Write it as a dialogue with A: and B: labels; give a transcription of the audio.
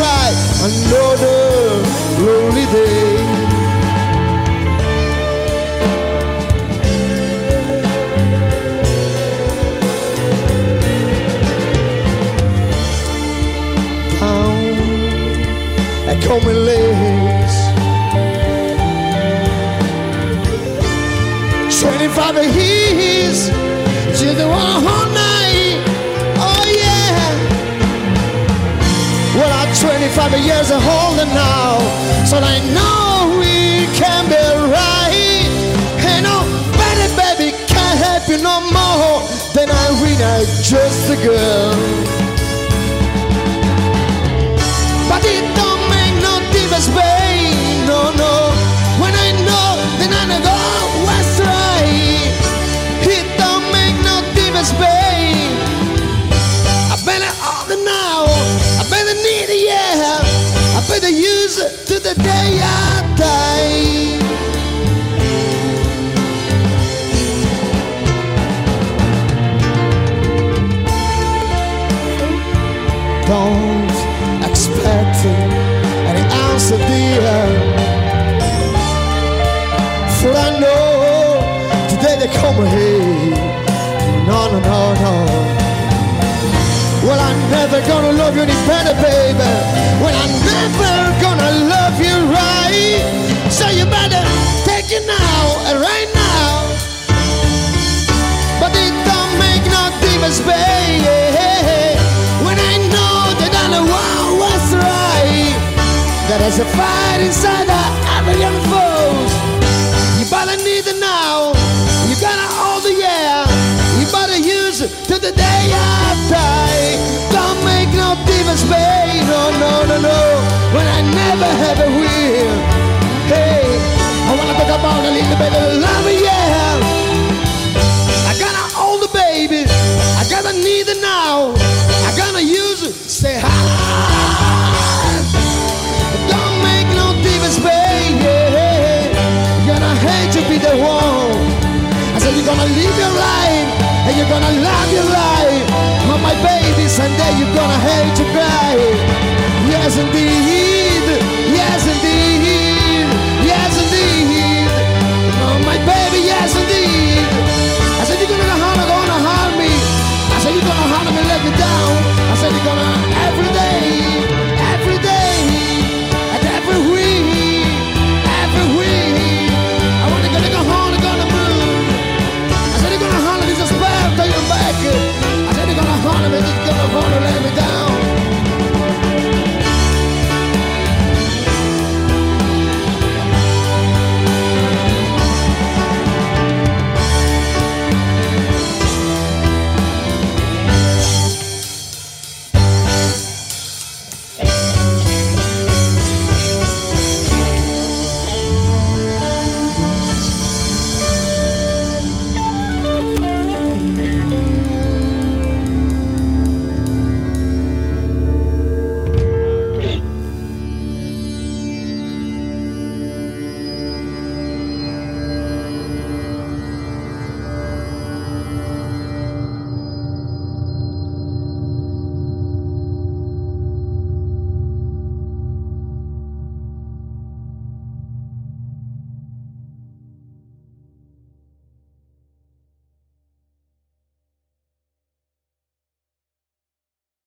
A: die another lonely day. Down at Coleman Lakes. 25 years, 25 years older now, so I know we can be right. Hey, no, better baby can't help you no more than I really just a girl. Don't expect any. For uh, I know today they come. No, no, no, no. Well, I'm never gonna love you any better, baby. There's a fight inside the every young foes. You better need it now. You gotta hold the yeah. You better use it to the day I die. Don't make no difference, babe. No, no, no, no. When I never have a will. Hey, I wanna talk about a little bit of love, yeah. You're gonna live your life and you're gonna love your life. Oh, my babies, and then you're gonna hate to cry. Yes, indeed.